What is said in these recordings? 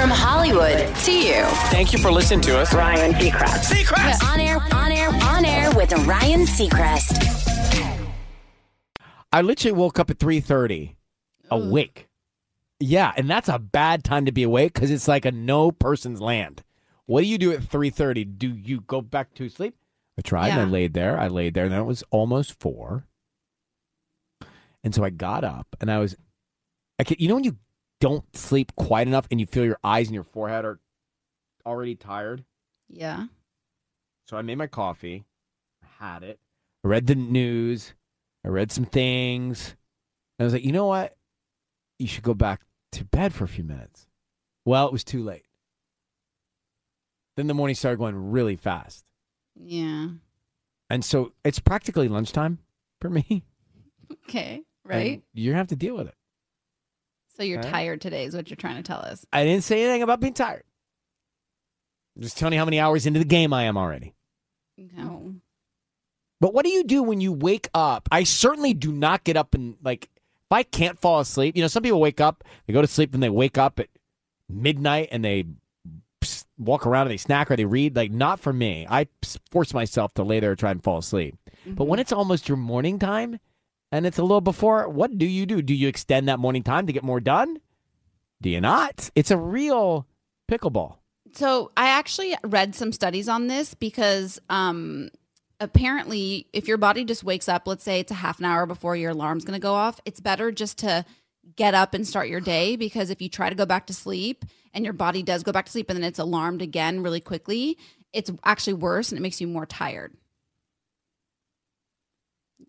From Hollywood to you. Thank you for listening to us. Ryan Seacrest. Seacrest! On air, on air, on air with Ryan Seacrest. I literally woke up at 3:30 awake. Yeah, and that's a bad time to be awake cuz it's like a no person's land. What do you do at 3:30? Do you go back to sleep? I tried and I laid there. I laid there and then it was almost 4. And so I got up and I was I can, you know when you don't sleep quite enough and you feel your eyes and your forehead are already tired? Yeah. So I made my coffee, had it, I read the news, I read some things, and I was like, you know what? You should go back to bed for a few minutes. Well, it was too late. Then the morning started going really fast. Yeah. And so it's practically lunchtime for me. Okay. and Right. You have to deal with it. So you're Okay. tired today, is what you're trying to tell us. I didn't say anything about being tired. I'm just telling you how many hours into the game I am already. Okay. But what do you do when you wake up? I certainly do not get up and like if I can't fall asleep. You know, some people wake up, they go to sleep, and they wake up at midnight and they walk around and they snack or they read. Like not for me. I force myself to lay there and try and fall asleep. But when mm-hmm. it's almost your morning time and it's a little before, what do you do? Do you extend that morning time to get more done? Do you not? It's a real pickleball. So I actually read some studies on this because um, apparently, if your body just wakes up, let's say it's a half an hour before your alarm's going to go off, it's better just to get up and start your day because if you try to go back to sleep and your body does go back to sleep and then it's alarmed again really quickly, it's actually worse and it makes you more tired.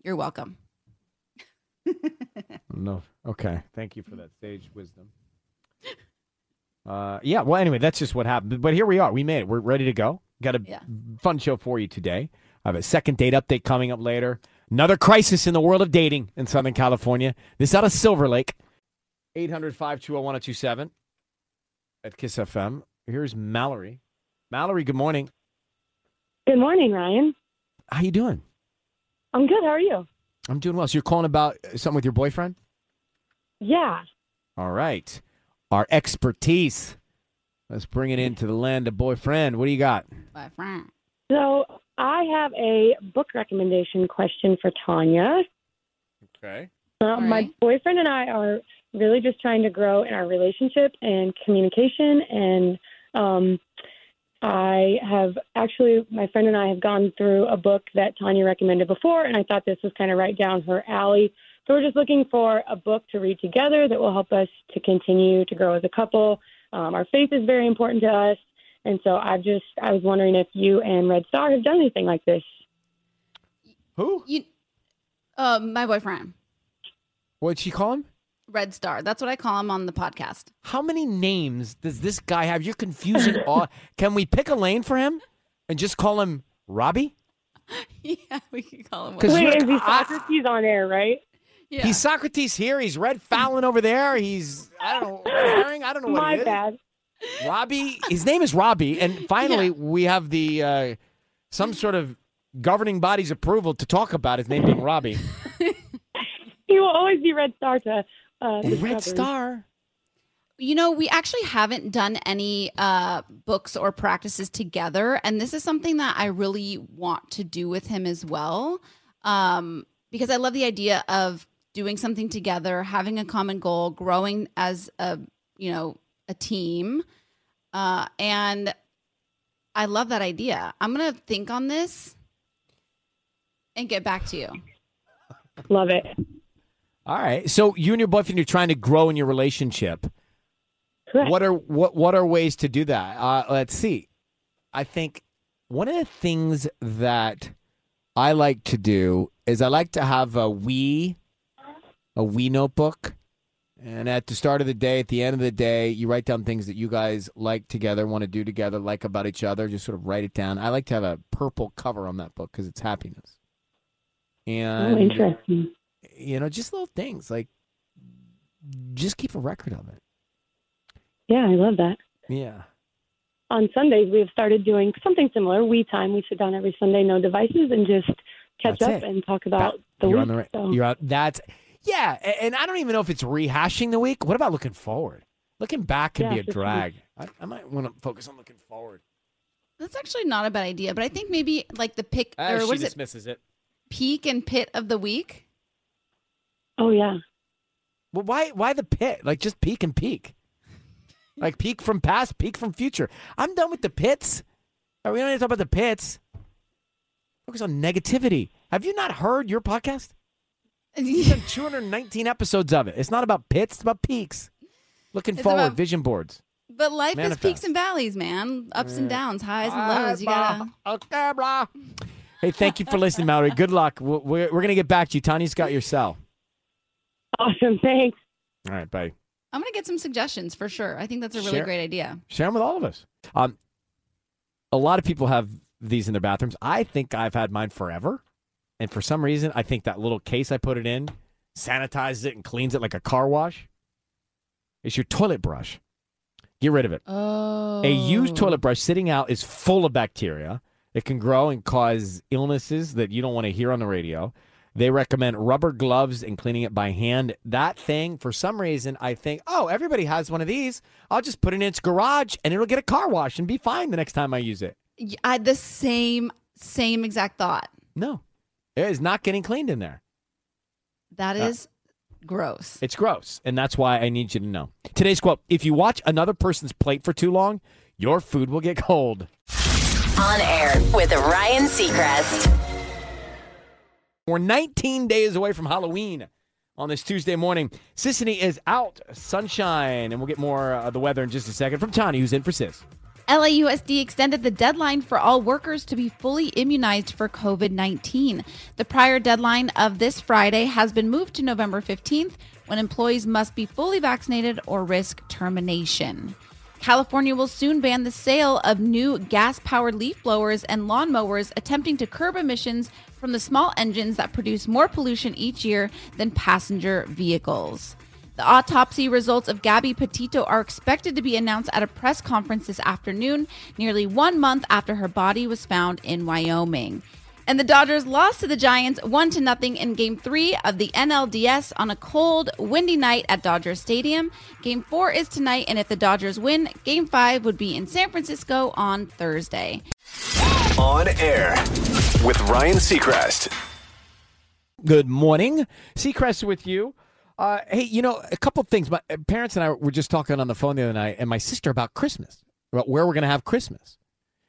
You're welcome. No. Okay. Thank you for that sage wisdom. Uh, yeah. Well, anyway, that's just what happened. But here we are. We made it. We're ready to go. Got a Yeah. fun show for you today. I have a second date update coming up later. Another crisis in the world of dating in Southern California. This out of Silver Lake. 800 520 1027 at Kiss FM. Here's Mallory. Mallory, good morning. Good morning, Ryan. How you doing? I'm good. How are you? I'm doing well. So you're calling about something with your boyfriend? Yeah. All right. Our expertise. Let's bring it into the land of boyfriend. What do you got? Bye, friend. So I have a book recommendation question for Tanya. Okay. Uh, My boyfriend and I are really just trying to grow in our relationship and communication. And um, I have actually, my friend and I have gone through a book that Tanya recommended before, and I thought this was kind of right down her alley. So we're just looking for a book to read together that will help us to continue to grow as a couple. Um, our faith is very important to us. And so I just, I was wondering if you and Red Star have done anything like this. Who? You, uh, my boyfriend, What'd she call him? Red Star. That's what I call him on the podcast. How many names does this guy have? You're confusing all. Can we pick a lane for him and just call him Robbie? yeah, we can call him. 'Cause Red- you're- Wait, is he I- Socrates on air, right? Yeah. He's Socrates here. He's Red Fallon over there. He's I don't know Red Herring. I don't know what My he is. bad. Robbie. His name is Robbie. And finally, Yeah. we have the uh, some sort of governing body's approval to talk about his name being Robbie. He will always be Red Star to uh, Red Discovery. Star. You know, we actually haven't done any uh, books or practices together, and this is something that I really want to do with him as well, um, because I love the idea of doing something together, having a common goal, growing as a you know a team, uh, and I love that idea. I'm gonna think on this and get back to you. Love it. All right. So you and your boyfriend, you're trying to grow in your relationship. Correct. What are what what are ways to do that? Uh, let's see. I think one of the things that I like to do is I like to have a we a we notebook. And at the start of the day, at the end of the day, you write down things that you guys like together, want to do together, like about each other. Just sort of write it down. I like to have a purple cover on that book because it's happiness. Oh, And interesting. You know, just little things like just keep a record of it. Yeah, I love that. Yeah. On Sundays, we have started doing something similar. We time. We sit down every Sunday, no devices, and just catch That's up it. and talk about the you're week. on the right. so. You're out. That's yeah. And I don't even know if it's rehashing the week. What about looking forward? Looking back can Yeah, be a drag. I, I might want to focus on looking forward. That's actually not a bad idea, but I think maybe like the pick Ah, or she what is it? dismisses it. Peak and pit of the week. Oh yeah. Well, why why the pit? Like just peak and peak. Like peak from past, peak from future. I'm done with the pits. Are we don't need to talk about the pits? Focus on negativity. Have you not heard your podcast? We've done 219 episodes of it. It's not about pits, it's about peaks. Looking It's forward, about- vision boards. But life Manifest. is peaks and valleys, man. Ups and downs, highs and lows. You gotta. Okay, blah. Hey, thank you for listening, Mallory. Good luck. We're, we're, we're going to get back to you. Tanya's got your cell. Awesome. Thanks. All right, bye. I'm gonna get some suggestions for sure. I think that's a really Share- great idea. Share them with all of us. Um, a lot of people have these in their bathrooms. I think I've had mine forever, and for some reason, I think that little case I put it in sanitizes it and cleans it like a car wash. It's your toilet brush. Get rid of it. Oh. A used toilet brush sitting out is full of bacteria. It can grow and cause illnesses that you don't want to hear on the radio. They recommend rubber gloves and cleaning it by hand. That thing, for some reason, I think, oh, everybody has one of these. I'll just put it in its garage and it'll get a car wash and be fine the next time I use it. I had the same same exact thought. No, it is not getting cleaned in there. That is Uh, gross. It's gross. And that's why I need you to know. Today's quote If you watch another person's plate for too long, your food will get cold. On air with Ryan Seacrest. We're 19 days away from Halloween on this Tuesday morning. Sisanie is out, sunshine, and we'll get more uh, of the weather in just a second from Tony, who's in for Sis. LAUSD extended the deadline for all workers to be fully immunized for COVID 19. The prior deadline of this Friday has been moved to November 15th when employees must be fully vaccinated or risk termination. California will soon ban the sale of new gas powered leaf blowers and lawnmowers, attempting to curb emissions from the small engines that produce more pollution each year than passenger vehicles. The autopsy results of Gabby Petito are expected to be announced at a press conference this afternoon, nearly one month after her body was found in Wyoming. And the Dodgers lost to the Giants 1 to nothing in game 3 of the NLDS on a cold, windy night at Dodger Stadium. Game 4 is tonight and if the Dodgers win, game 5 would be in San Francisco on Thursday. On air with Ryan Seacrest. Good morning. Seacrest with you. Uh, hey, you know, a couple things. My uh, parents and I were just talking on the phone the other night, and my sister about Christmas, about where we're going to have Christmas.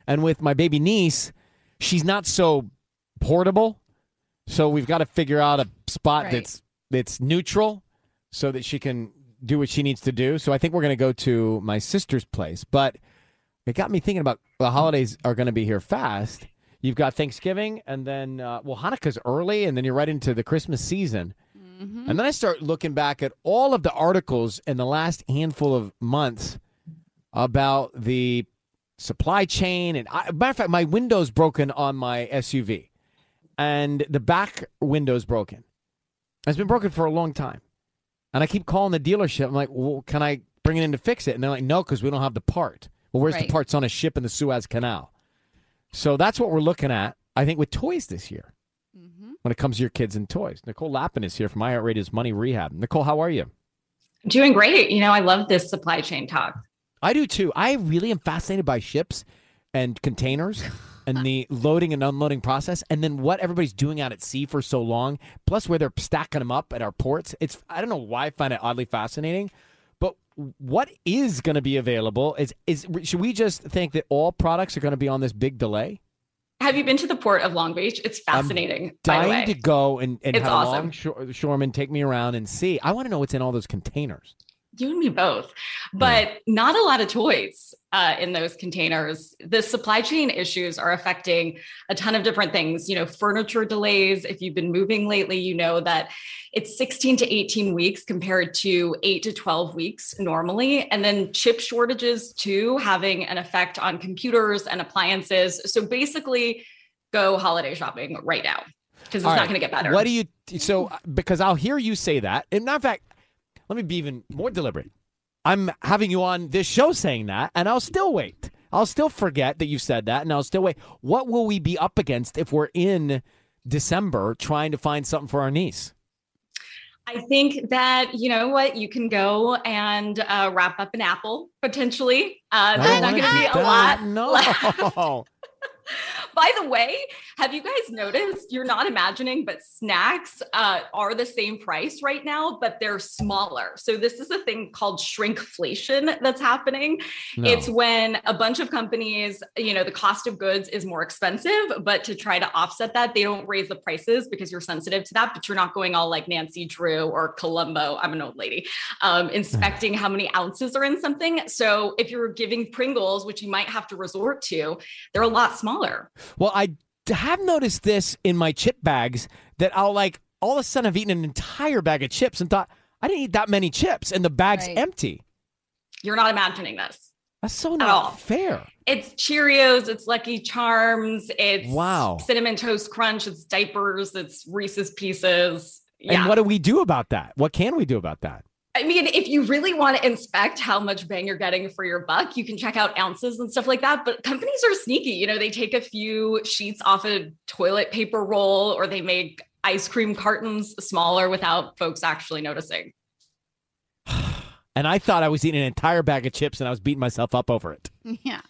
And with my baby niece, she's not so portable, so we've got to figure out a spot Right. that's that's neutral, so that she can do what she needs to do. So I think we're going to go to my sister's place. But it got me thinking about the holidays are going to be here fast. You've got Thanksgiving, and then uh, well, Hanukkah's early, and then you're right into the Christmas season. And then I start looking back at all of the articles in the last handful of months about the supply chain. And I, matter of fact, my window's broken on my SUV, and the back window's broken. It's been broken for a long time, and I keep calling the dealership. I'm like, "Well, can I bring it in to fix it?" And they're like, "No, because we don't have the part." Well, where's the parts on a ship in the Suez Canal? So that's what we're looking at. I think with toys this year mm-hmm. when it comes to your kids and toys. Nicole Lapin is here from iHeartRadio's Money Rehab. Nicole, how are you? Doing great. You know, I love this supply chain talk. I do too. I really am fascinated by ships and containers and the loading and unloading process and then what everybody's doing out at sea for so long, plus where they're stacking them up at our ports. It's I don't know why I find it oddly fascinating, but what is going to be available is is should we just think that all products are going to be on this big delay? Have you been to the port of Long Beach? It's fascinating. by the way. Dying to go and, and It's have awesome. a longshoreman take me around and see. I want to know what's in all those containers. You and me both, but not a lot of toys uh, in those containers. The supply chain issues are affecting a ton of different things. You know, furniture delays. If you've been moving lately, you know that it's 16 to 18 weeks compared to eight to 12 weeks normally. And then chip shortages too, having an effect on computers and appliances. So basically, go holiday shopping right now because it's not going to get better. What do you so because I'll hear you say that. And of fact, let me be even more deliberate. I'm having you on this show saying that, and I'll still wait. I'll still forget that you said that, and I'll still wait. What will we be up against if we're in December trying to find something for our niece? I think that you know what you can go and uh, wrap up an apple potentially. Uh, there's don't going to be a lot. No. By the way, have you guys noticed? You're not imagining, but snacks uh, are the same price right now, but they're smaller. So this is a thing called shrinkflation that's happening. No. It's when a bunch of companies, you know, the cost of goods is more expensive, but to try to offset that, they don't raise the prices because you're sensitive to that. But you're not going all like Nancy Drew or Columbo. I'm an old lady, um, inspecting how many ounces are in something. So if you're giving Pringles, which you might have to resort to, they're a lot smaller. Well, I have noticed this in my chip bags that I'll like all of a sudden I've eaten an entire bag of chips and thought I didn't eat that many chips and the bag's Right. empty. You're not imagining this. That's so all. not fair. It's Cheerios, it's Lucky Charms, it's Wow. Cinnamon Toast Crunch, it's diapers, it's Reese's Pieces. Yeah. And what do we do about that? What can we do about that? I mean, if you really want to inspect how much bang you're getting for your buck, you can check out ounces and stuff like that. But companies are sneaky. You know, they take a few sheets off a toilet paper roll or they make ice cream cartons smaller without folks actually noticing. And I thought I was eating an entire bag of chips and I was beating myself up over it. Yeah.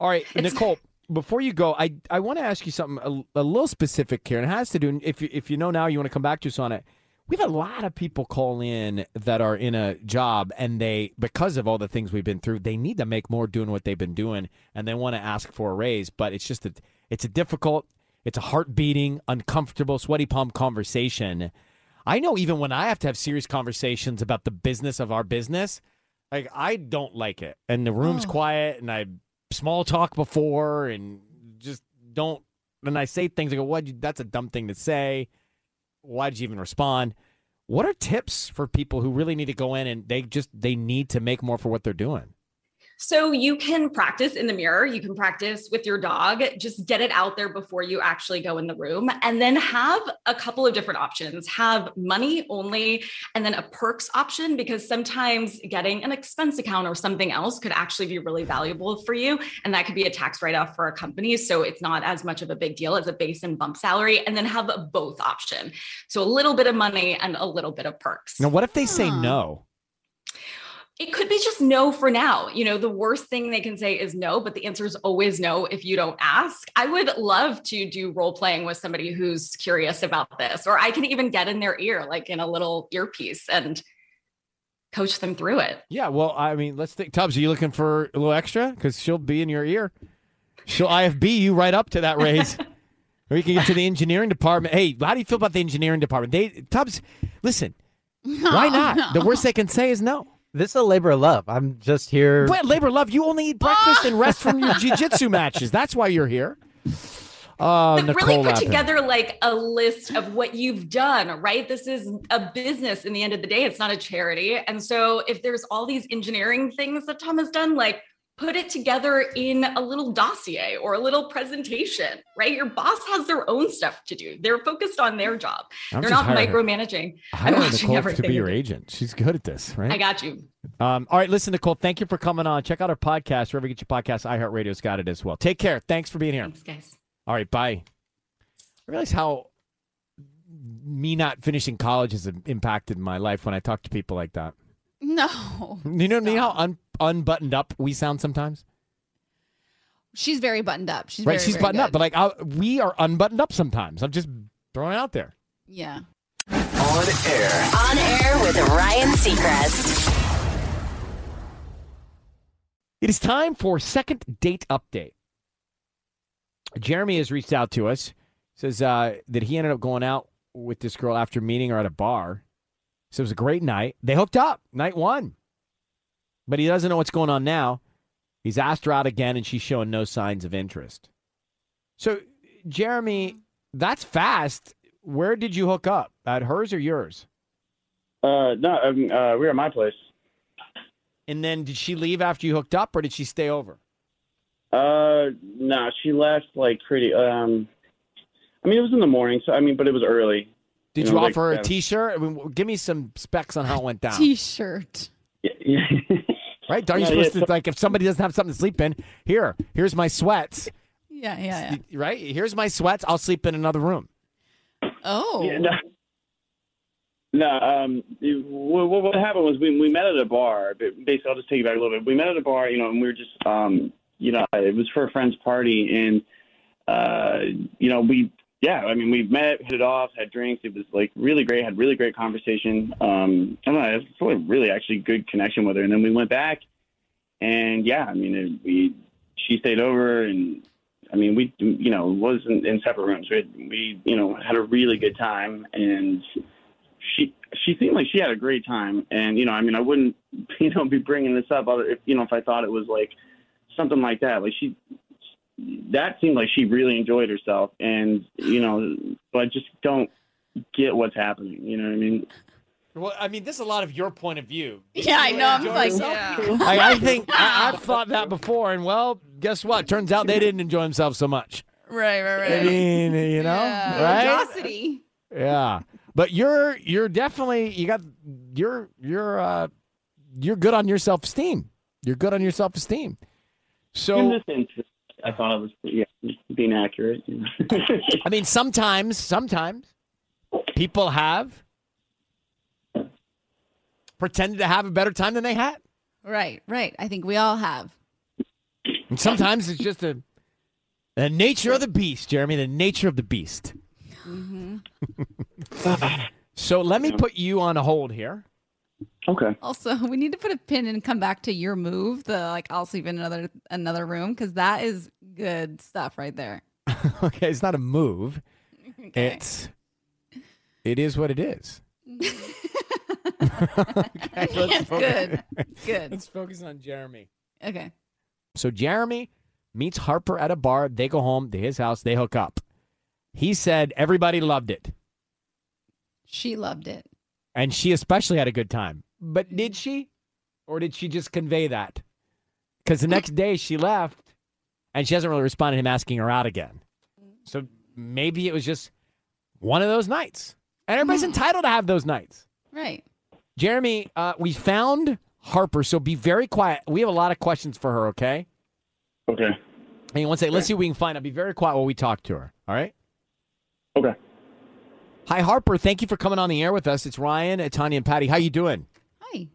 All right, It's- Nicole. Before you go, I I want to ask you something a, a little specific here, and it has to do. If you, if you know now, you want to come back to us on it. We have a lot of people call in that are in a job, and they because of all the things we've been through, they need to make more doing what they've been doing, and they want to ask for a raise. But it's just a it's a difficult, it's a heart beating, uncomfortable, sweaty palm conversation. I know even when I have to have serious conversations about the business of our business, like I don't like it, and the room's Oh. quiet, and I small talk before, and just don't. And I say things, I go, "What? That's a dumb thing to say. Why did you even respond?" What are tips for people who really need to go in and they just they need to make more for what they're doing? So you can practice in the mirror, you can practice with your dog, just get it out there before you actually go in the room and then have a couple of different options. Have money only and then a perks option because sometimes getting an expense account or something else could actually be really valuable for you and that could be a tax write-off for a company so it's not as much of a big deal as a base and bump salary and then have a both option. So a little bit of money and a little bit of perks. Now, what if they say hmm. no? It could be just no for now. You know, the worst thing they can say is no, but the answer is always no if you don't ask. I would love to do role playing with somebody who's curious about this, or I can even get in their ear, like in a little earpiece, and coach them through it. Yeah, well, I mean, let's think. Tubbs, are you looking for a little extra? Because she'll be in your ear. She'll IFB you right up to that raise. or you can get to the engineering department. Hey, how do you feel about the engineering department? They Tubbs, listen, why not? The worst they can say is no. This is a labor of love. I'm just here. But labor of love, you only eat breakfast and rest from your jiu-jitsu matches. That's why you're here. Uh, oh, but Nicole really put Lapin. together like a list of what you've done, right? This is a business in the end of the day. It's not a charity. And so if there's all these engineering things that Tom has done, like put it together in a little dossier or a little presentation, right? Your boss has their own stuff to do. They're focused on their job. I'm They're not micromanaging. Hire I'm watching Nicole to be your agent. She's good at this, right? I got you. Um, all right, listen, Nicole, thank you for coming on. Check out our podcast, wherever you get your podcast. iHeartRadio's got it as well. Take care. Thanks for being here. Thanks, guys. All right, bye. I realize how me not finishing college has impacted my life when I talk to people like that. No. You know, you know how un- unbuttoned up we sound sometimes? She's very buttoned up. She's right? very, She's very buttoned up, but like i we are unbuttoned up sometimes. I'm just throwing it out there. yeah. On air. On air with Ryan Seacrest. It is time for second date update. Jeremy has reached out to us. Says uh, that he ended up going out with this girl after meeting her at a bar. So it was a great night. They hooked up night one, but he doesn't know what's going on now. He's asked her out again, and she's showing no signs of interest. So, Jeremy, that's fast. Where did you hook up? At hers or yours? Uh, no, um, uh, we were at my place. And then did she leave after you hooked up, or did she stay over? Uh, no, she left like pretty. Um, I mean, it was in the morning, so I mean, but it was early. Did You you know, like, offer her a uh, T-shirt? I mean, give me some specs on how it went down. T-shirt. Yeah, yeah. Right? Aren't you Yeah, supposed yeah, to like if somebody doesn't have something to sleep in? Here, here's my sweats. Yeah, yeah, yeah. Right? Here's my sweats. I'll sleep in another room. Oh. Yeah, no. No, um, it- what, what what happened was we we met at a bar. But Basically, I'll just take you back a little bit. We met at a bar, you know, and we were just, um, you know, it was for a friend's party, and uh, you know, we, yeah, I mean, we met, hit it off, had drinks. It was like really great. Had really great conversation. Um, I don't know, a really actually good connection with her. And then we went back, and yeah, I mean, it, we she stayed over, and I mean, we, you know, was in, in separate rooms. We, had, we, you know, had a really good time, and she she seemed like she had a great time and you know i mean i wouldn't you know be bringing this up other if you know if i thought it was like something like that like she that seemed like she really enjoyed herself and you know but i just don't get what's happening you know what i mean Well, I mean, this is a lot of your point of view. Yeah, I know. I'm like, yeah. I, I think I, I've thought that before, and well, guess what? Turns out they didn't enjoy themselves so much. Right, right, right. I mean, you know, Yeah. right? Religiosity. Yeah, but you're you're definitely you got you're you're uh you're good on your self esteem. You're good on your self esteem. So in So this instance i thought it was yeah being accurate you know? I mean, sometimes sometimes people have pretended to have a better time than they had. Right, right. I think we all have. And sometimes it's just a the nature of the beast, Jeremy. The nature of the beast. Mm-hmm. so let me put you on hold here. Okay Also, we need to put a pin and come back to your move, the like I'll sleep in another another room, because that is good stuff right there. okay, it's not a move. Okay. It's it is what it is. okay, let's It's focus- good. Good. Let's focus on Jeremy. Okay. So Jeremy meets Harper at a bar. They go home to his house. They hook up. He said everybody loved it, She loved it. And she especially had a good time. But did she, or did she just convey that? Because the next day she left, and she hasn't really responded to him asking her out again. So maybe it was just one of those nights, and everybody's entitled to have those nights. Right. Jeremy, uh, we found Harper, so be very quiet. We have a lot of questions for her, okay? okay Hang on one second. Let's see what we can find out. Be very quiet while we talk to her, all right? okay Hi, Harper. Thank you for coming on the air with us. It's Ryan, uh, Tanya, and Patty. How you doing? Hi.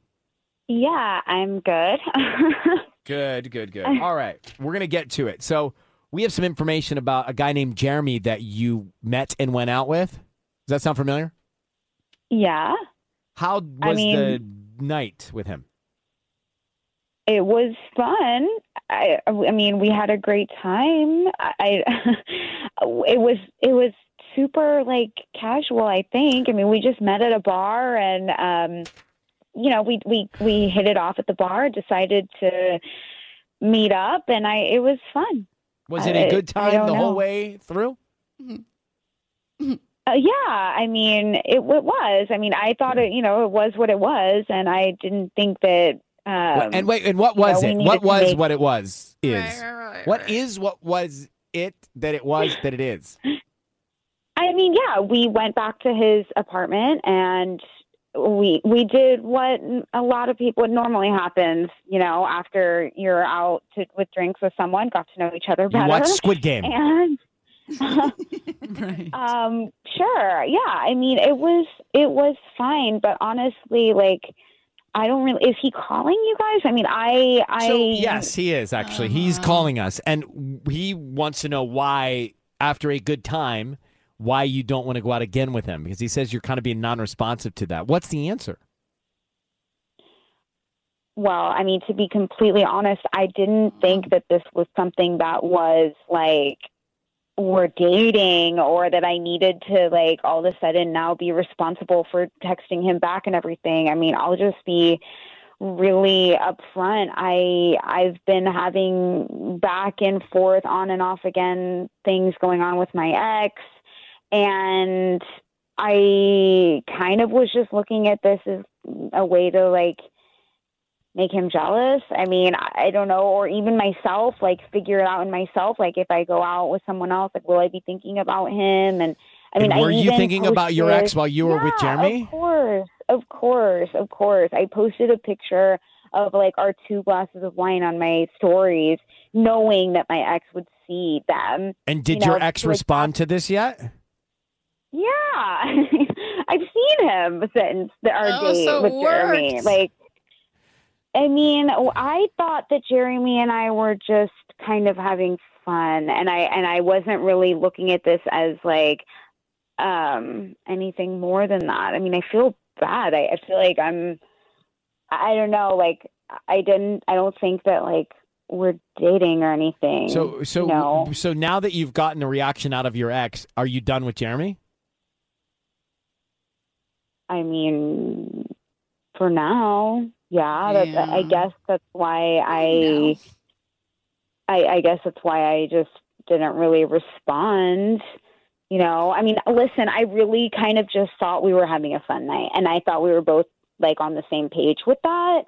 Yeah, I'm good. Good, good, good. All right. We're going to get to it. So we have some information about a guy named Jeremy that you met and went out with. Does that sound familiar? yeah, How was I mean- the night with him? it was fun. I, I mean, we had a great time. I, it was, it was super like casual. I think. I mean, we just met at a bar, and um, you know, we we we hit it off at the bar. Decided to meet up, and I, it was fun. Was it a good time don't the whole way through? Uh, yeah, I mean, it, it was. I mean, I thought it, you know, it was what it was, and I didn't think that. Um, and wait, and what you know, was it? What was make- what it was is? right, What is what was it that it was that it is? I mean, yeah, we went back to his apartment and we we did what a lot of people what normally happens, you know, after you're out to, with drinks with someone, got to know each other You better. watched Squid Game. and right. um sure, yeah. I mean, it was it was fine, but honestly, like I don't really is he calling you guys? I mean, I I So yes, he is actually. He's Uh-huh. calling us, and he wants to know why, after a good time, why you don't want to go out again with him because he says you're kind of being non-responsive to that. What's the answer? Well, I mean, to be completely honest, I didn't think that this was something that was like we're dating or that I needed to like all of a sudden now be responsible for texting him back and everything. I mean, I'll just be really upfront. I I've been having back and forth on and off again things going on with my ex and I kind of was just looking at this as a way to like make him jealous. I mean, I don't know, or even myself, like figure it out in myself. Like if I go out with someone else, like will I be thinking about him? And I mean, And were I you thinking about your ex while you were with Jeremy? Of course, of course, of course. I posted a picture of like our two glasses of wine on my stories, knowing that my ex would see them. And did you your know, ex like respond to this yet? Yeah. I've seen him since the, our Oh, date so with Jeremy. worked. Like, I mean, I thought that Jeremy and I were just kind of having fun, and I and I wasn't really looking at this as like um anything more than that. I mean, I feel bad. I, I feel like I'm. I don't know. Like, I didn't. I don't think that like we're dating or anything. So so no. so now that you've gotten a reaction out of your ex, are you done with Jeremy? I mean, for now, yeah. That's, I guess that's why I, I. I guess that's why I just didn't really respond. You know, I mean, listen, I really kind of just thought we were having a fun night, and I thought we were both like on the same page with that.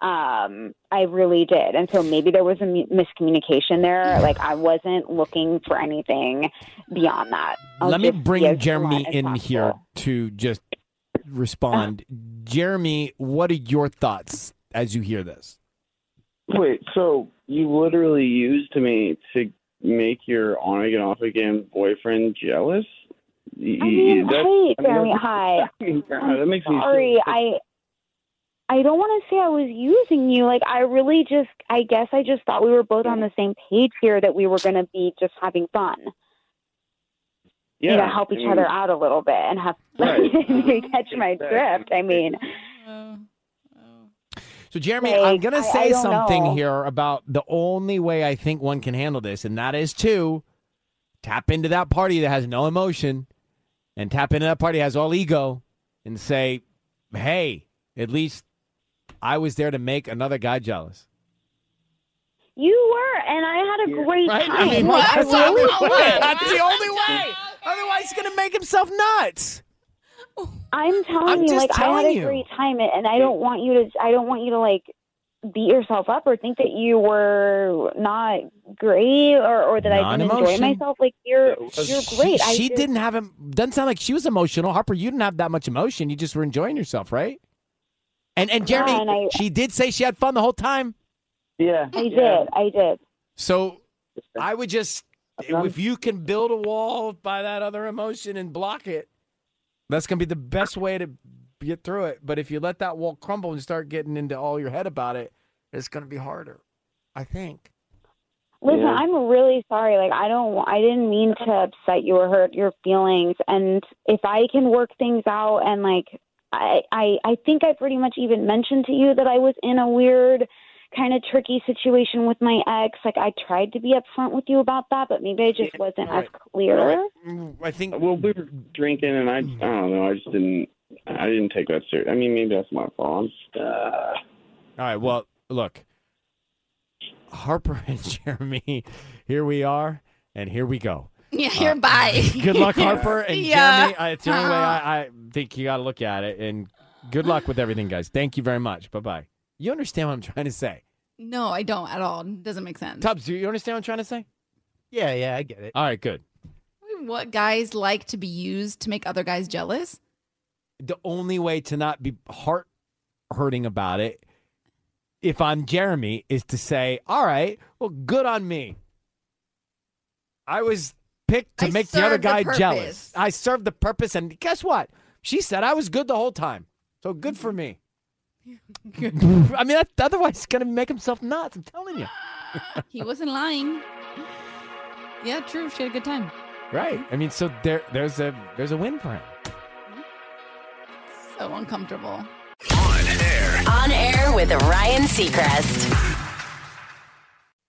Um, I really did, and so maybe there was a miscommunication there. Like I wasn't looking for anything beyond that. I'll Let me bring Jeremy in possible. here to just respond. Jeremy, what are your thoughts as you hear this? Wait, so you literally used me to make your on again, off again boyfriend jealous? Y- I y- mean, that- hey, I mean, Jeremy, hi. that makes me Sorry, I I don't want to say I was using you. Like I really just I guess I just thought we were both on the same page here that we were going to be just having fun. Yeah, you know, help I each mean, other out a little bit and have Right. you catch my Exactly. drift. I mean, So, Jeremy, I'm going to say I don't something know. here about the only way I think one can handle this, and that is to tap into that party that has no emotion and tap into that party that has all ego and say, hey, at least I was there to make another guy jealous. you were, and I had a great Right? time. I mean, Like, I that's, the really only way. that's the only way. Otherwise, he's going to make himself nuts. I'm telling I'm you, just like I had telling a you. great time, and I don't want you to. I don't want you to like beat yourself up or think that you were not great or, or that I didn't enjoy myself. Like you're uh, you're great. She, she just- didn't have him. Doesn't sound like she was emotional. Harper, you didn't have that much emotion. You just were enjoying yourself, right? And and Yeah, Jeremy, and I- she did say she had fun the whole time. Yeah, I yeah. did. I did. So I would just, if you can build a wall by that other emotion and block it, that's gonna be the best way to get through it. But if you let that wall crumble and start getting into all your head about it, it's gonna be harder. I think. Listen, Yeah. I'm really sorry. Like I don't I didn't mean to upset you or hurt your feelings and if I can work things out and like I I I think I pretty much even mentioned to you that I was in a weird kind of tricky situation with my ex. Like I tried to be upfront with you about that, but maybe I just Yeah, wasn't all as clear. Mm, I think. Well, we were drinking, and I, I don't know. I just didn't. I didn't take that serious. I mean, maybe that's my fault. I'm, uh, All right. Well, look, Harper and Jeremy, here we are, and here we go. Yeah, you're bye. Good luck, Harper and See ya. Jeremy. Uh, it's the only way I, I think you got to look at it. And good luck with everything, guys. Thank you very much. Bye bye. You understand what I'm trying to say? No, I don't at all. It doesn't make sense. Tubbs, do you understand what I'm trying to say? Yeah, yeah, I get it. All right, good. What guys like to be used to make other guys jealous? The only way to not be heart hurting about it, if I'm Jeremy, is to say, all right, well, good on me. I was picked to I make the other served the guy jealous. I served the purpose, and guess what? She said I was good the whole time. So good for me. I mean, that, otherwise, he's going to make himself nuts. I'm telling you. He wasn't lying. Yeah, true. She had a good time. Right. I mean, so there, there's a there's a win for him. So uncomfortable. On air. On air with Ryan Seacrest.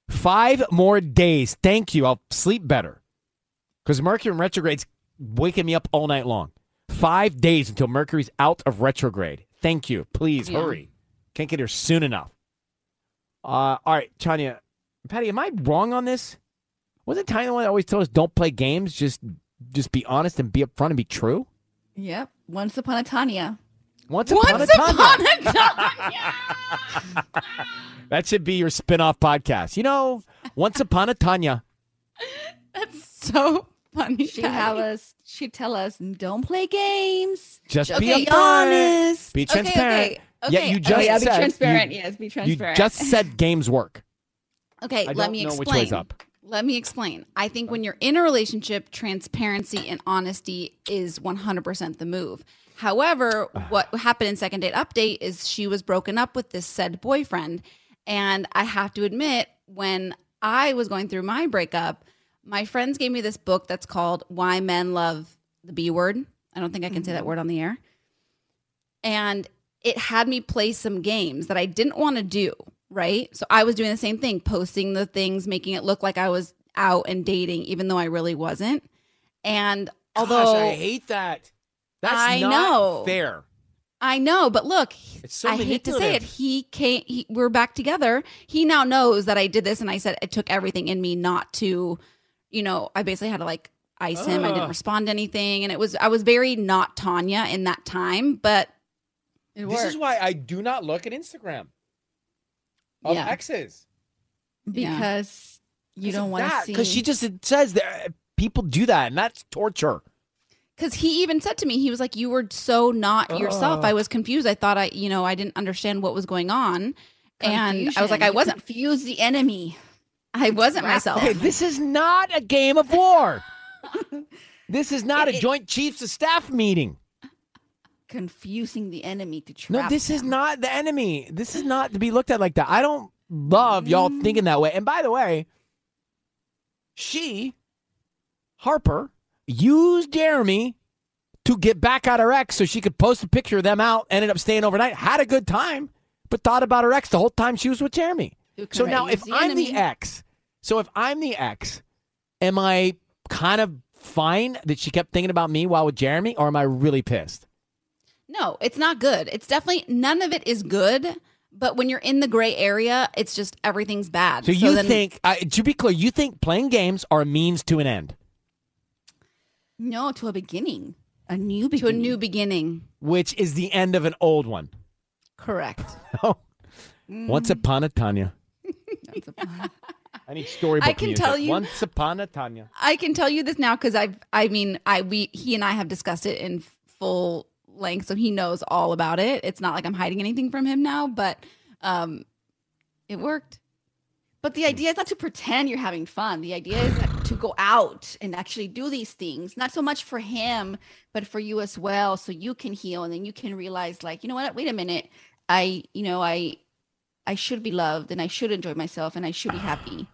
Five more days. Thank you. I'll sleep better. Because Mercury in retrograde's waking me up all night long. Five days until Mercury's out of retrograde. Thank you. Please Yeah. hurry. Can't get here soon enough. Uh, all right, Tanya. Patty, am I wrong on this? Wasn't Tanya the one that always told us don't play games? Just just be honest and be upfront and be true? Yep. Once upon a Tanya. Once upon Once a Tanya. upon a Tanya. That should be your spin-off podcast. You know, Once Upon a Tanya. That's so funny. She Patty. tell us, she tell us, don't play games. Just Okay, be be upfront. honest. Be Okay, transparent. okay, Yet okay. you Oh, just oh, yeah, be said transparent. You, yes, be you transparent. just said games work. Okay, I let don't me know explain. which way's up. Let me explain. I think when you're in a relationship, transparency and honesty is 100% the move. However, what happened in Second Date Update is she was broken up with this said boyfriend. And I have to admit, when I was going through my breakup, my friends gave me this book that's called Why Men Love the B Word. I don't think I can say that mm-hmm. word on the air. And it had me play some games that I didn't want to do, right? So I was doing the same thing, posting the things, making it look like I was out and dating, even though I really wasn't. And although Gosh, I hate that. That's I not know. fair. I know, but look, so I hate to say it. He came. He, we're back together. He now knows that I did this, and I said it took everything in me not to, you know, I basically had to like ice him. I didn't respond to anything, and it was I was very not Tanya in that time, but it This is why I do not look at Instagram of Yeah. exes. Yeah. because you don't want to see. because she just it says that uh, people do that and that's torture. Because he even said to me, he was like, "You were so not yourself. I was confused. I thought I, you know, I didn't understand what was going on." And I was like, "I wasn't. confuse the enemy. I wasn't myself." Okay, this is not a game of war. this is not a Joint Chiefs of Staff meeting. Confusing the enemy to trap. No, this is not the enemy. This is not to be looked at like that. I don't love y'all Mm. thinking that way. And by the way, she, Harper, used Jeremy to get back at her ex so she could post a picture of them out, ended up staying overnight, had a good time, but thought about her ex the whole time she was with Jeremy. You So now if the I'm the enemy. ex, so if I'm the ex, am I kind of fine that she kept thinking about me while with Jeremy, or am I really pissed? No, it's not good. It's definitely none of it is good. But when you're in the gray area, it's just everything's bad. So you then- think, uh, to be clear, you think playing games are a means to an end, no to a beginning, a new to a beginning. new beginning? which is the end of an old one. Correct. Oh, Mm. once upon a Tanya. I need storybook I can music. tell you- Once upon a Tanya. I can tell you this now because I've. I mean, I we he and I have discussed it in full length, so he knows all about it. It's not like I'm hiding anything from him now, but um, it worked. But the idea is not to pretend you're having fun. The idea is to go out and actually do these things, not so much for him, but for you as well, so you can heal and then you can realize, like, you know what? Wait a minute. I, you know, I, I should be loved and I should enjoy myself and I should be happy.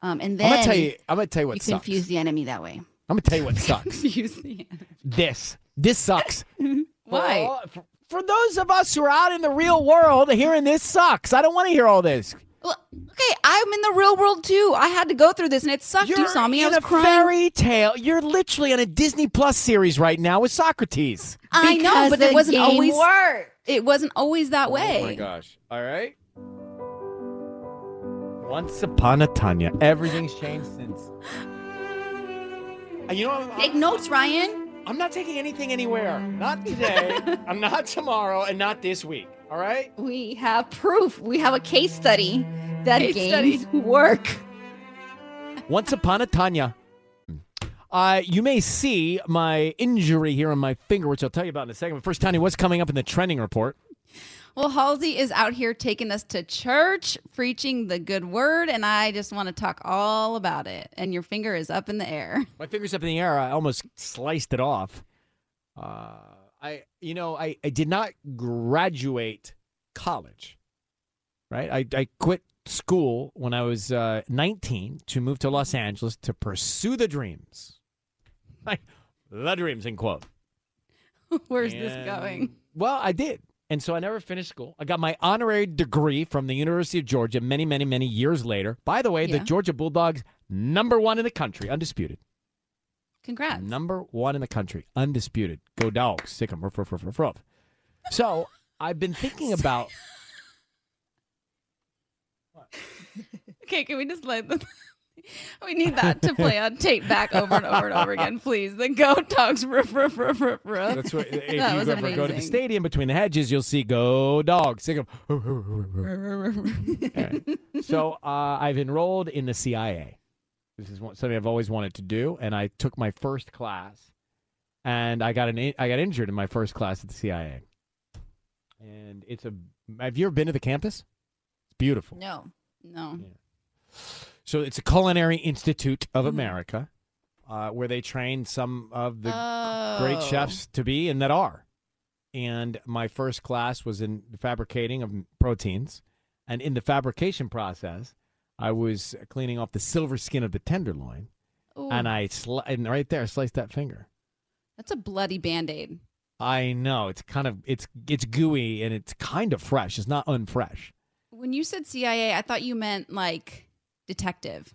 Um, and then I'm gonna tell you. I'm gonna tell you what you sucks. confuse the enemy that way. I'm gonna tell you what sucks. Use the this. This sucks. Why? For, all- for, for those of us who are out in the real world, hearing this sucks. I don't want to hear all this. Well, okay, I'm in the real world too. I had to go through this, and it sucked. you saw me. I in was a crying. fairy tale. You're literally on a Disney Plus series right now with Socrates. I know, but it wasn't always. worked. It wasn't always that way. Oh my gosh. All right. Once upon a Tanya. Everything's changed since. You know, I'm, Take notes, Ryan. I'm not taking anything anywhere. Not today. I'm not tomorrow, and not this week. All right. We have proof. We have a case study that Case games study. work. Once upon a Tanya. Uh, you may see my injury here on my finger, which I'll tell you about in a second. But first, Tanya, what's coming up in the trending report? Well, Halsey is out here taking us to church, preaching the good word, and I just want to talk all about it. And your finger is up in the air. My finger's up in the air. I almost sliced it off. Uh, I, you know, I, I did not graduate college, right? I, I quit school when I was uh, 19 to move to Los Angeles to pursue the dreams. Like, the dreams, in quote. Where's this going? Well, I did. And so I never finished school. I got my honorary degree from the University of Georgia many, many, many years later. By the way, the Georgia Bulldogs, number one in the country, undisputed. Congrats. Number one in the country, undisputed. Go dogs, sick 'em, ruff, ruff, ruff, ruff, ruff. So I've been thinking about. Okay, can we just let them? We need that to play on tape back over and over and over again, please. The goat dogs, ruff, ruff, ruff, ruff, ruff. That's what. If you That was ever go to the stadium between the hedges, you'll see go dogs, sick 'em. All right. So uh, I've enrolled in the CIA. This is one- something I've always wanted to do, and I took my first class, and I got an I got injured in my first class at the CIA. And it's a. Have you ever been to the campus? It's beautiful. No. No. So it's a Culinary Institute of Mm-hmm. America, uh, where they train some of the Oh. great chefs to be and that are. And my first class was in the fabricating of proteins, and in the fabrication process, I was cleaning off the silver skin of the tenderloin, Ooh, and I sli- and right there I sliced that finger. that's a bloody band aid. I know it's kind of it's it's gooey and it's kind of fresh. It's not unfresh. When you said CIA, I thought you meant like detective.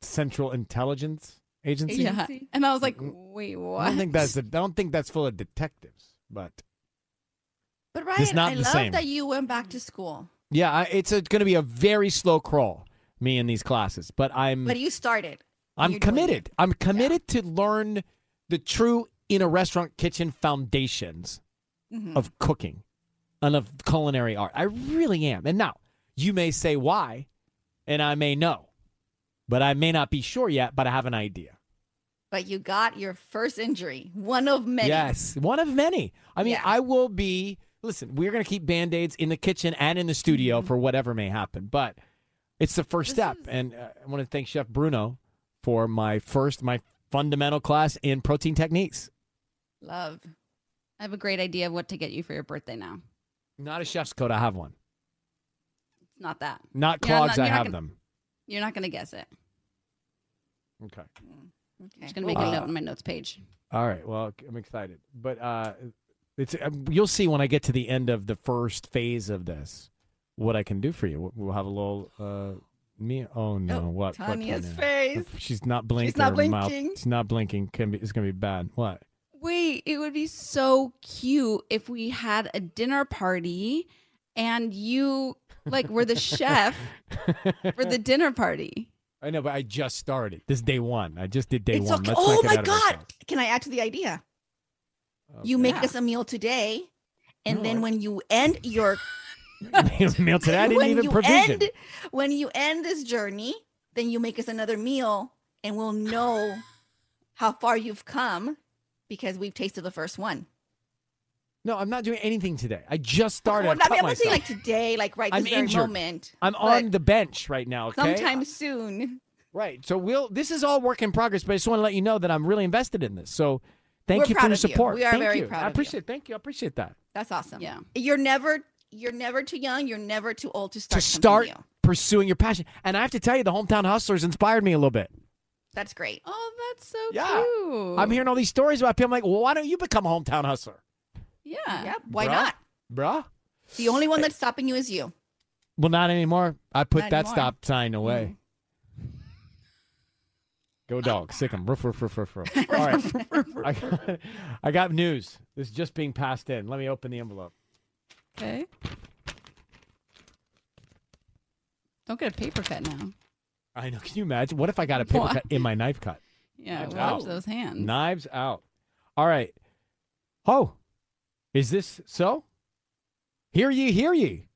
Central Intelligence Agency. Yeah. And I was like, wait, what? I don't think that's. I don't think that's full of detectives, but But It's Ryan, not I the love same. that you went back to school, yeah, I, it's going to be a very slow crawl. Me in these classes, but I'm but you started. I'm you're committed. I'm committed to learn the true in a restaurant kitchen foundations Mhm. of cooking and of culinary art. I really am. And now you may say why, and I may know, but I may not be sure yet. But I have an idea. But you got your first injury, one of many. Yes, one of many. I mean. I will be. Listen, we're going to keep band aids in the kitchen and in the studio for whatever may happen, but it's the first step. And uh, I want to thank Chef Bruno for my first, my fundamental class in protein techniques. Love. I have a great idea of what to get you for your birthday now. Not a chef's coat. I have one. It's not that. Not You're clogs. not- I have gonna- them. You're not going to guess it. Okay. I'm Okay. just going to make Uh, a note on my notes page. All right. Well, I'm excited, but uh, it's uh, you'll see when I get to the end of the first phase of this what I can do for you. We'll have a little uh, me. Oh no! Oh, what? what Tanya's Tanya? face. She's not blinking. she's not her mouth- blinking. She's not blinking. Can be. It's gonna be bad. What? Wait, it would be so cute if we had a dinner party and you like we're the chef for the dinner party. I know, but I just started. This is day one. I just did day it's one. okay. Let's Oh my God. Can I add to the idea? You make us a meal today, and No, then I- when you end your meal today. I didn't when even you provision. end when you end this journey, then you make us another meal, and we'll know how far you've come because we've tasted the first one. No, I'm not doing anything today. I just started. Well, I've I mean, I'm not saying myself. like today, like right this I'm very injured. moment. I'm on the bench right now. Okay. sometime soon. Right. So we'll. This is all work in progress, but I just want to let you know that I'm really invested in this. So thank We're you for proud your of you. support. We are Thank very you. proud I of you. appreciate. Thank you. I appreciate that. That's awesome. Yeah. You're never you're never too young. You're never too old to start. to start new. pursuing your passion. And I have to tell you, the hometown hustlers inspired me a little bit. That's great. Oh, that's so Yeah. cute. I'm hearing all these stories about people. I'm like, well, why don't you become a hometown hustler, Yeah. Yeah. Why Bruh. not? bruh? The only one that's stopping you is you. Well, not anymore. I put Not that anymore. stop sign away. Mm-hmm. Go dog, sick 'em. Ruff, ruff, ruff, ruff, ruff. All right. I, got, I got news. This is just being passed in. Let me open the envelope. Okay. Don't get a paper cut now. I know. Can you imagine? What if I got a paper What? cut in my knife cut? Yeah, Knives watch out. those hands. Knives out. All right. Oh, is this so? Hear ye, hear ye.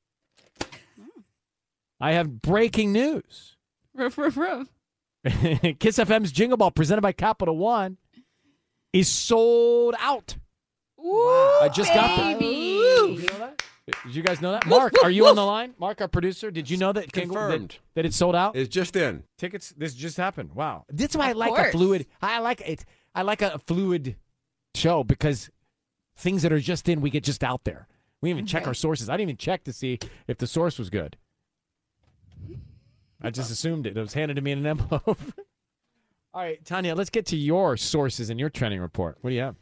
I have breaking news. Ruff, ruff, ruff. Kiss FM's Jingle Ball, presented by Capital One, is sold out. Ooh, I just got that. baby. Did you know that? Did you guys know that? Mark, are you on the line? Mark, our producer, did you know that Jingle- that, Confirmed. that it's sold out? It's just in. Tickets. This just happened. Wow. That's why I Of like a course. fluid. I like it. I like a fluid show because things that are just in, we get just out there. We even check our sources. I didn't even check to see if the source was good. I just assumed it. It was handed to me in an envelope. All right, Tanya, let's get to your sources and your trending report. What do you have?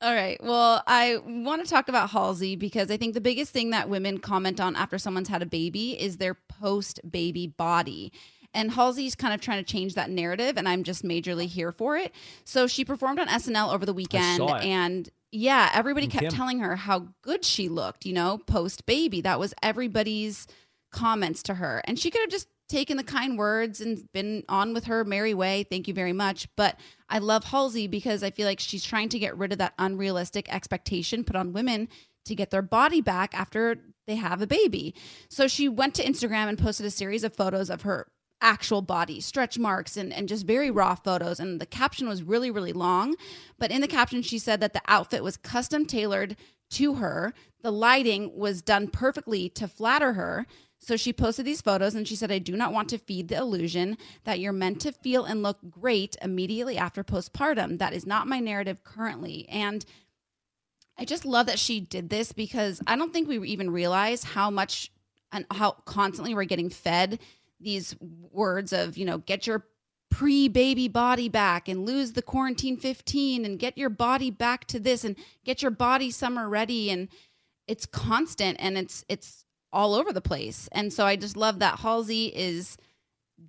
All right. Well, I want to talk about Halsey because I think the biggest thing that women comment on after someone's had a baby is their post baby body. And Halsey's kind of trying to change that narrative, and I'm just majorly here for it. So she performed on SNL over the weekend, and yeah, everybody And kept Kim. telling her how good she looked, you know, post baby. That was everybody's comments to her. And she could have just taken the kind words and been on with her merry way. Thank you very much. But I love Halsey because I feel like she's trying to get rid of that unrealistic expectation put on women to get their body back after they have a baby. So she went to Instagram and posted a series of photos of her actual body, stretch marks, and, and just very raw photos. And the caption was really, really long. But in the caption, she said that the outfit was custom tailored to her. The lighting was done perfectly to flatter her. So she posted these photos and she said, I do not want to feed the illusion that you're meant to feel and look great immediately after postpartum. That is not my narrative currently. And I just love that she did this because I don't think we even realize how much and how constantly we're getting fed these words of, you know, get your pre baby body back and lose the quarantine 15 and get your body back to this and get your body summer ready. And it's constant and it's, it's, all over the place. And so I just love that Halsey is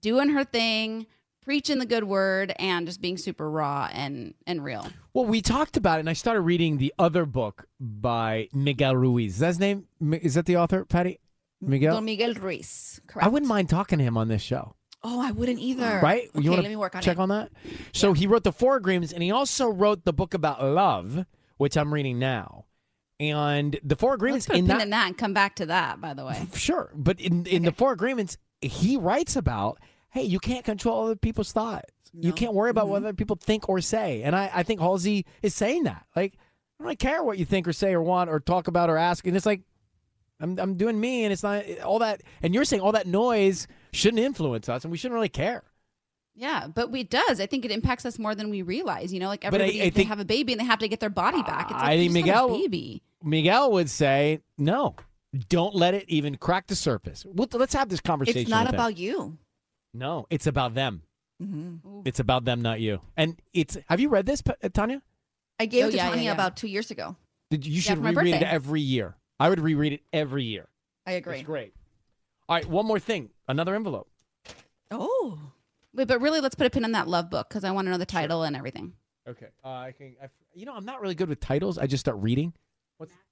doing her thing, preaching the good word and just being super raw and and real. Well, we talked about it, and I started reading the other book by Miguel Ruiz. Is that his name? Is that the author, Patty? Miguel? Don Miguel Ruiz. Correct. I wouldn't mind talking to him on this show. Oh, I wouldn't either. Right? Okay, you wanna let me work on check it. on that? So he wrote the Four Agreements, and he also wrote the book about love, which I'm reading now. And the Four Agreements in that, in that and come back to that, by the way. Sure, but in in the Four Agreements, he writes about, hey, you can't control other people's thoughts. You can't worry about what mm-hmm. other people think or say. And I, I think Halsey is saying that. Like, I don't really care what you think or say or want or talk about or ask. And it's like, I'm I'm doing me, and it's not all that. And you're saying all that noise shouldn't influence us, and we shouldn't really care. Yeah, but we- it does. I think it impacts us more than we realize. You know, like I- everybody I they think- have a baby and they have to get their body back. It's like I think just a Miguel baby. Miguel would say no. Don't let it even crack the surface. We'll, let's have this conversation. It's not with him. about you. No, it's about them. Mhm. It's about them, not you. And it's. Have you read this, Tanya? I gave Oh, it to yeah, yeah, Tanya yeah. about two years ago. Did you should for reread it every year? I would reread it every year. I agree. It's great. All right, one more thing. Another envelope. Oh. Wait, but really, let's put a pin in that love book because I want to know the title and everything. Okay. Uh, I can. I, you know, I'm not really good with titles. I just start reading.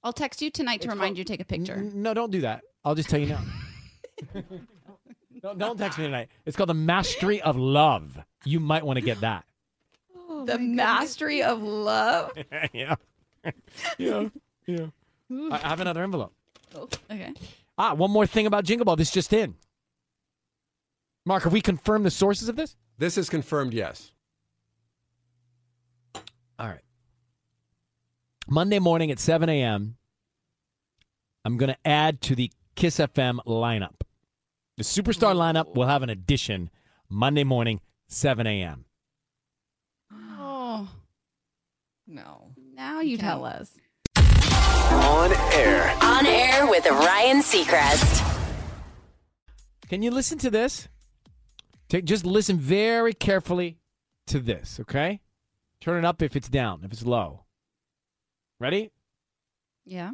I'll text you tonight to It's remind called- you to take a picture. N- No, don't do that. I'll just tell you now. don't, don't text me tonight. It's called the Mastery of Love. You might want to get that. the mastery of love. yeah. yeah. Yeah. I I have another envelope. Oh, okay. Ah, one more thing about Jingle Ball. This just in. Mark, have we confirmed the sources of this? This is confirmed, yes. All right. Monday morning at 7 a.m., I'm going to add to the Kiss FM lineup. The Superstar lineup will have an addition Monday morning, 7 a.m. Oh, No. now you tell us. On air. On air with Ryan Seacrest. Can you listen to this? Take, just listen very carefully to this, okay? Turn it up if it's down, if it's low. Ready? Yeah.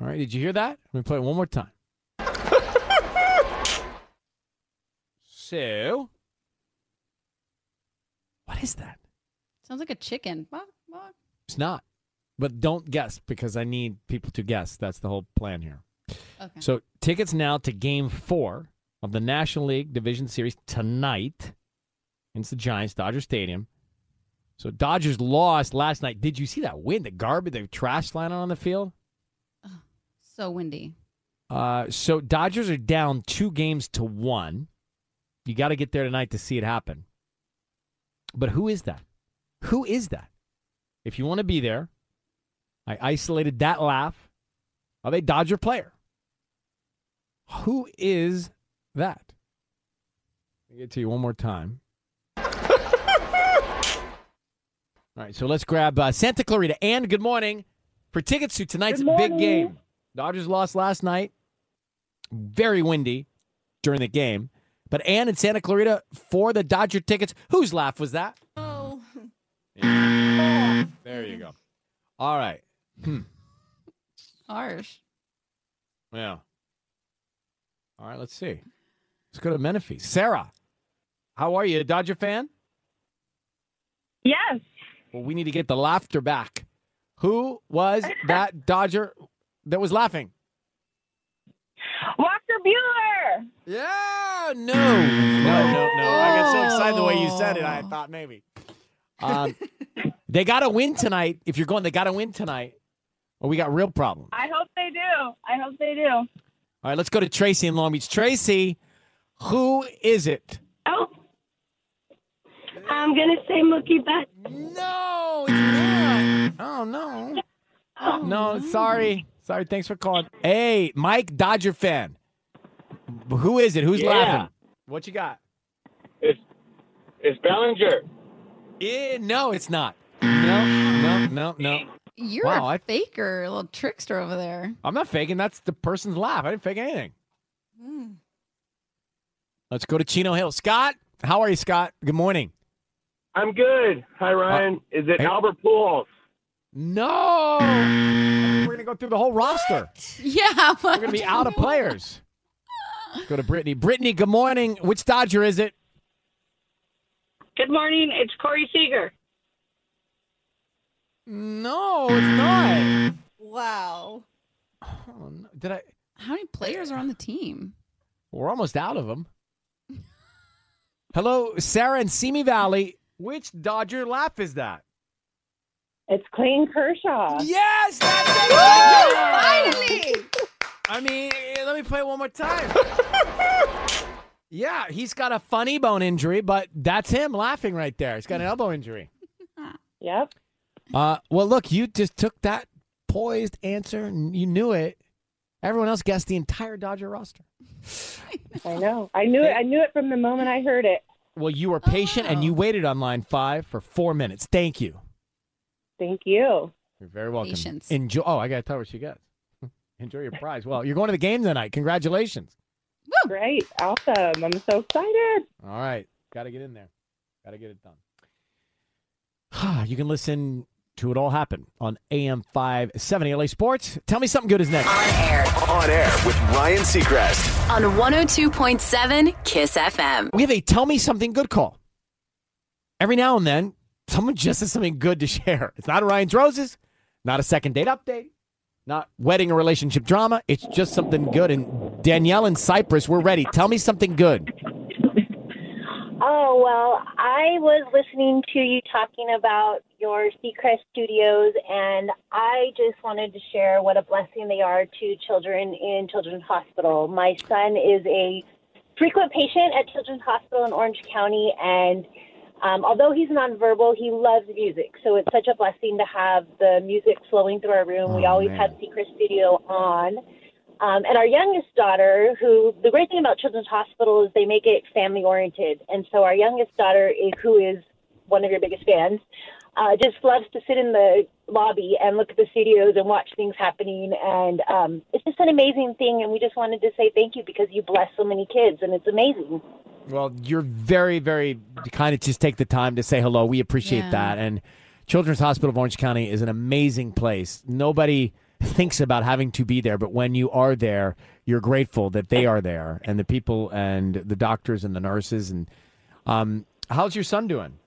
All right, did you hear that? Let me play it one more time. so, what is that? Sounds like a chicken. It's not. But don't guess because I need people to guess. That's the whole plan here. Okay. So, tickets now to game four of the National League Division Series tonight against the Giants, Dodger Stadium. So, Dodgers lost last night. Did you see that wind, the garbage, the trash lying on the field? So windy. Uh, so Dodgers are down two games to one. You got to get there tonight to see it happen. But who is that? Who is that? If you want to be there, I isolated that laugh of a Dodger player. Who is that? Let me get to you one more time. All right, so let's grab uh, Santa Clarita. And good morning for tickets to tonight's big game. Dodgers lost last night. Very windy during the game. But Ann in Santa Clarita for the Dodger tickets. Whose laugh was that? Oh. There you go. All right. Hmm. Harsh. Yeah. All right, let's see. Let's go to Menifee. Sarah, how are you? A Dodger fan? Yes. Well, we need to get the laughter back. Who was that Dodger that was laughing? Walker Buehler. Yeah, no, no, no, no. I got so excited the way you said it. I thought maybe. Um, they got to win tonight. If you're going, they got to win tonight, or we got real problems. I hope they do. I hope they do. All right, let's go to Tracy in Long Beach. Tracy, who is it? Oh. I'm gonna say Mookie Betts. No, it's not. Oh no. No, sorry, Sorry, thanks for calling. Hey, Mike, Dodger fan. Who is it? Who's Yeah. laughing? What you got? It's it's Bellinger. Eh, no, it's not. No, no, no, no. You're Wow, a I- faker, a little trickster over there. I'm not faking. That's the person's laugh. I didn't fake anything. Let's go to Chino Hill. Scott, how are you, Scott? Good morning. I'm good. Hi Ryan. is it hey. Albert Pujols? No. We're going to go through the whole roster. Yeah, We're going to be out of players. Let's go to Brittany. Brittany, good morning. Which Dodger is it? Good morning. It's Corey Seager. No, it's not. Wow. Oh, no. Did I? How many players are on the team? We're almost out of them. Hello, Sarah in Simi Valley. Which Dodger laugh is that? It's Clayton Kershaw. Yes, that's it. Finally. I mean, let me play one more time. yeah, he's got a funny bone injury, but that's him laughing right there. He's got an elbow injury. Yep. Uh, well, look, you just took that poised answer and you knew it. Everyone else guessed the entire Dodger roster. I know. I knew it. I knew it from the moment I heard it. Well, you were patient and you waited on line five for four minutes. Thank you. Thank you. You're very welcome. Patience. Enjoy. Oh, I got to tell her what she gets. Enjoy your prize. Well, you're going to the game tonight. Congratulations. Great. Awesome. I'm so excited. All right. Got to get in there. Got to get it done. you can listen to it all happen on AM 570 LA Sports. Tell me something good is next. On air On air with Ryan Seacrest. on 102.7 Kiss FM. We have a tell me something good call. Every now and then, someone just has something good to share. It's not a Ryan's Roses, not a second date update, not wedding or relationship drama. It's just something good. And Danielle and Cypress, we're ready. Tell me something good. Oh, well, I was listening to you talking about your Seacrest studios, and I just wanted to share what a blessing they are to children in Children's Hospital. My son is a frequent patient at Children's Hospital in Orange County, and um, although he's nonverbal, he loves music. So it's such a blessing to have the music flowing through our room. we Oh, always man. have Seacrest Studio on. Um, and our youngest daughter, who the great thing about Children's Hospital is they make it family oriented, and so our youngest daughter, is, who is one of your biggest fans, uh, just loves to sit in the lobby and look at the studios and watch things happening, and um, it's just an amazing thing. And we just wanted to say thank you because you bless so many kids, and it's amazing. Well, you're very, very kind of just take the time to say hello. We appreciate Yeah. that. And Children's Hospital of Orange County is an amazing place. Nobody thinks about having to be there, but when you are there, you're grateful that they are there and the people and the doctors and the nurses. And um, how's your son doing?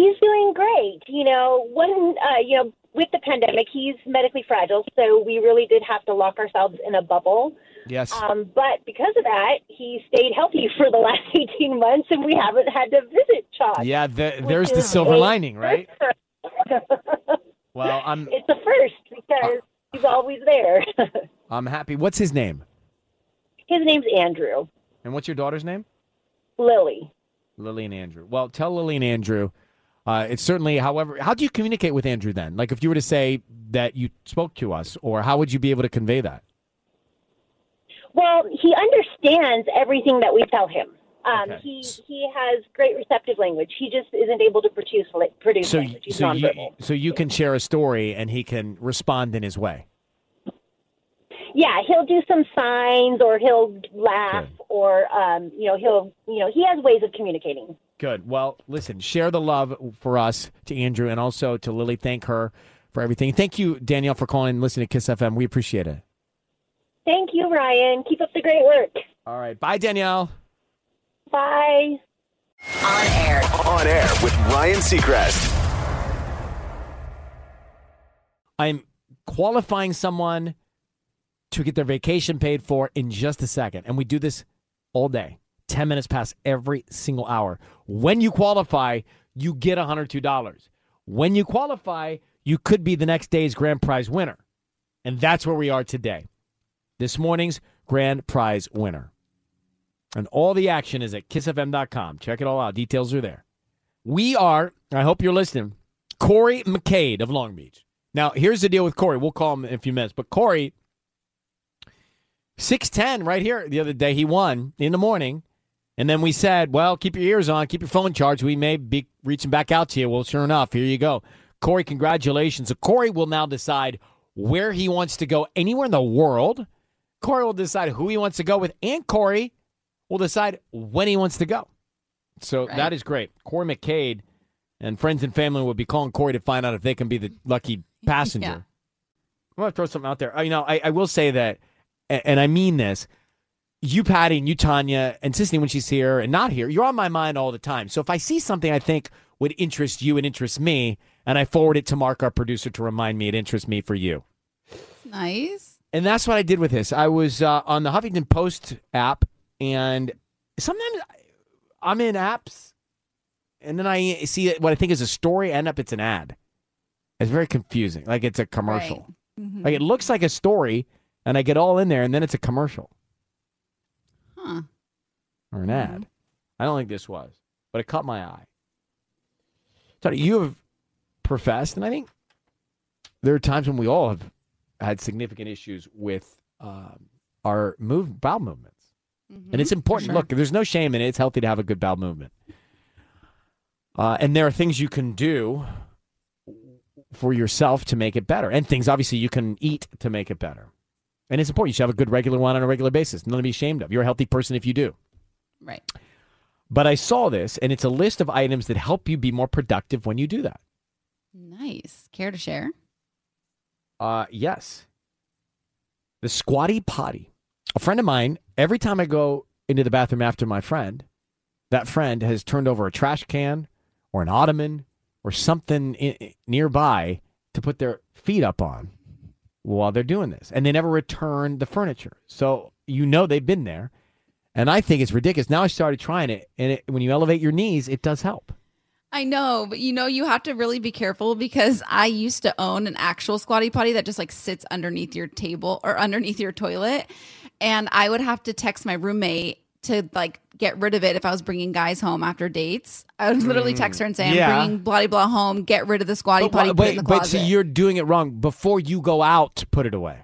He's doing great. You know, when uh, you know, with the pandemic, he's medically fragile, so we really did have to lock ourselves in a bubble. Yes. Um, but because of that, he stayed healthy for the last 18 months, and we haven't had to visit CHOC. yeah, the, there's the silver lining, right? Well, I'm it's a first because he's always there. I'm happy. What's his name? His name's Andrew. And what's your daughter's name? Lily. Lily and Andrew. Well, tell Lily and Andrew. Uh, it's certainly, however, how do you communicate with Andrew then? Like, if you were to say that you spoke to us, or how would you be able to convey that? Well, he understands everything that we tell him. Um, Okay. He he has great receptive language. He just isn't able to produce produce So, language. He's so you, so you can share a story, and he can respond in his way. Yeah, he'll do some signs, or he'll laugh, or um, you know, he'll you know, he has ways of communicating. Good. Well, listen, share the love for us to Andrew and also to Lily. Thank her for everything. Thank you, Danielle, for calling and listening to Kiss FM. We appreciate it. Thank you, Ryan. Keep up the great work. All right. Bye, Danielle. Bye. On air. On air with Ryan Seacrest. I'm qualifying someone to get their vacation paid for in just a second. And we do this all day, 10 minutes past every single hour. When you qualify, you get $102. When you qualify, you could be the next day's grand prize winner. And that's where we are today. This morning's grand prize winner. And all the action is at kissfm.com. Check it all out. Details are there. We are, I hope you're listening, Corey McCade of Long Beach. Now, here's the deal with Corey. We'll call him in a few minutes. But Corey, 6'10 right here the other day, he won in the morning. And then we said, well, keep your ears on, keep your phone charged. We may be reaching back out to you. Well, sure enough, here you go. Corey, congratulations. So Corey will now decide where he wants to go anywhere in the world. Corey will decide who he wants to go with, and Corey will decide when he wants to go. So Right. that is great. Corey McCade and friends and family will be calling Corey to find out if they can be the lucky passenger. Yeah. I'm going to throw something out there. Uh, You know, I, I will say that, and I mean this. You, Patty, and you, Tanya, and Sisanie, when she's here and not here, you're on my mind all the time. So if I see something I think would interest you and interest me, and I forward it to Mark, our producer, to remind me it interests me for you. Nice. And that's what I did with this. I was uh, on the Huffington Post app, and sometimes I'm in apps, and then I see what I think is a story, end up it's an ad. It's very confusing. Like it's a commercial. Mhm. Like it looks like a story, and I get all in there, and then it's a commercial Huh. or an ad. I don't think this was, but it caught my eye. So you have professed, and I think there are times when we all have had significant issues with um, our move bowel movements, and it's important. sure. Look, there's no shame in it. It's healthy to have a good bowel movement, uh, and there are things you can do for yourself to make it better, and things obviously you can eat to make it better. And it's important. You should have a good regular one on a regular basis. Nothing to be ashamed of. You're a healthy person if you do. Right. But I saw this, and it's a list of items that help you be more productive when you do that. Nice. Care to share? Uh, yes. The squatty potty. A friend of mine, every time I go into the bathroom after my friend, that friend has turned over a trash can or an ottoman or something i i- nearby to put their feet up on while they're doing this. And they never return the furniture. So you know they've been there. And I think it's ridiculous. Now I started trying it, and it, when you elevate your knees, it does help. I know, but you know, you have to really be careful because I used to own an actual squatty potty that just like sits underneath your table or underneath your toilet. And I would have to text my roommate to like get rid of it if I was bringing guys home after dates. I would literally text her and say, I'm Yeah. bringing blah, blah, home, get rid of the squatty But, potty, wha- put in the but closet. see, you're doing it wrong. Before you go out, to put it away.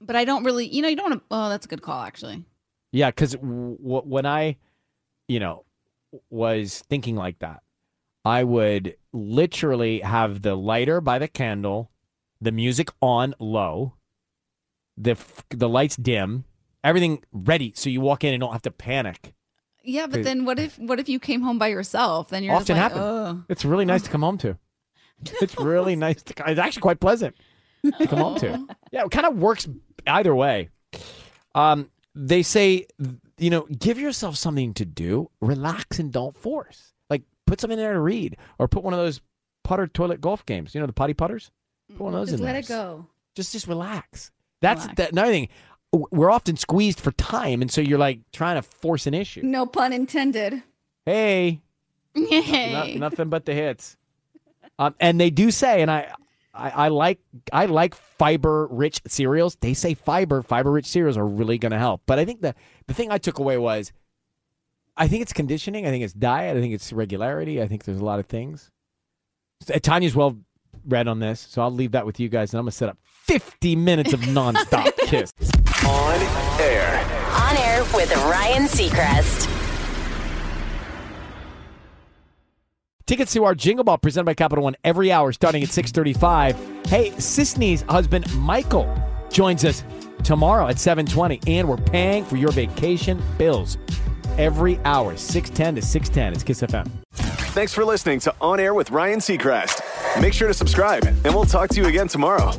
but I don't really, you know, you don't want to, oh, that's a good call, actually. Yeah, because w- when I, you know, was thinking like that, I would literally have the lighter by the candle, the music on low, the f- the lights dim, everything ready, so you walk in and don't have to panic. Yeah, but then what if, what if you came home by yourself? Then you're Often just like, happen. oh. It's really nice to come home to. It's really nice to. It's actually quite pleasant to come home to. Yeah, it kind of works either way. Um, they say, you know, give yourself something to do, relax, and don't force. Like, put something in there to read, or put one of those putter toilet golf games. You know, the potty putters. Put one of those Just in let there. it go. Just, just relax. That's Relax. that, another thing. We're often squeezed for time, and so you're like trying to force an issue. No pun intended. Hey, Yay. nothing but the hits. Um, and they do say, and I, I, I like, I like fiber-rich cereals. They say fiber, fiber-rich cereals are really going to help. But I think the the thing I took away was, I think it's conditioning. I think it's diet. I think it's regularity. I think there's a lot of things. Tanya's well read on this, so I'll leave that with you guys, and I'm gonna set up 50 minutes of nonstop kiss. On air. On air with Ryan Seacrest. Tickets to our Jingle Ball presented by Capital One every hour starting at 635. Hey, Sisanie's husband, Michael, joins us tomorrow at 720, and we're paying for your vacation bills every hour, 610 to 610. It's KISS FM. Thanks for listening to On Air with Ryan Seacrest. Make sure to subscribe, and we'll talk to you again tomorrow.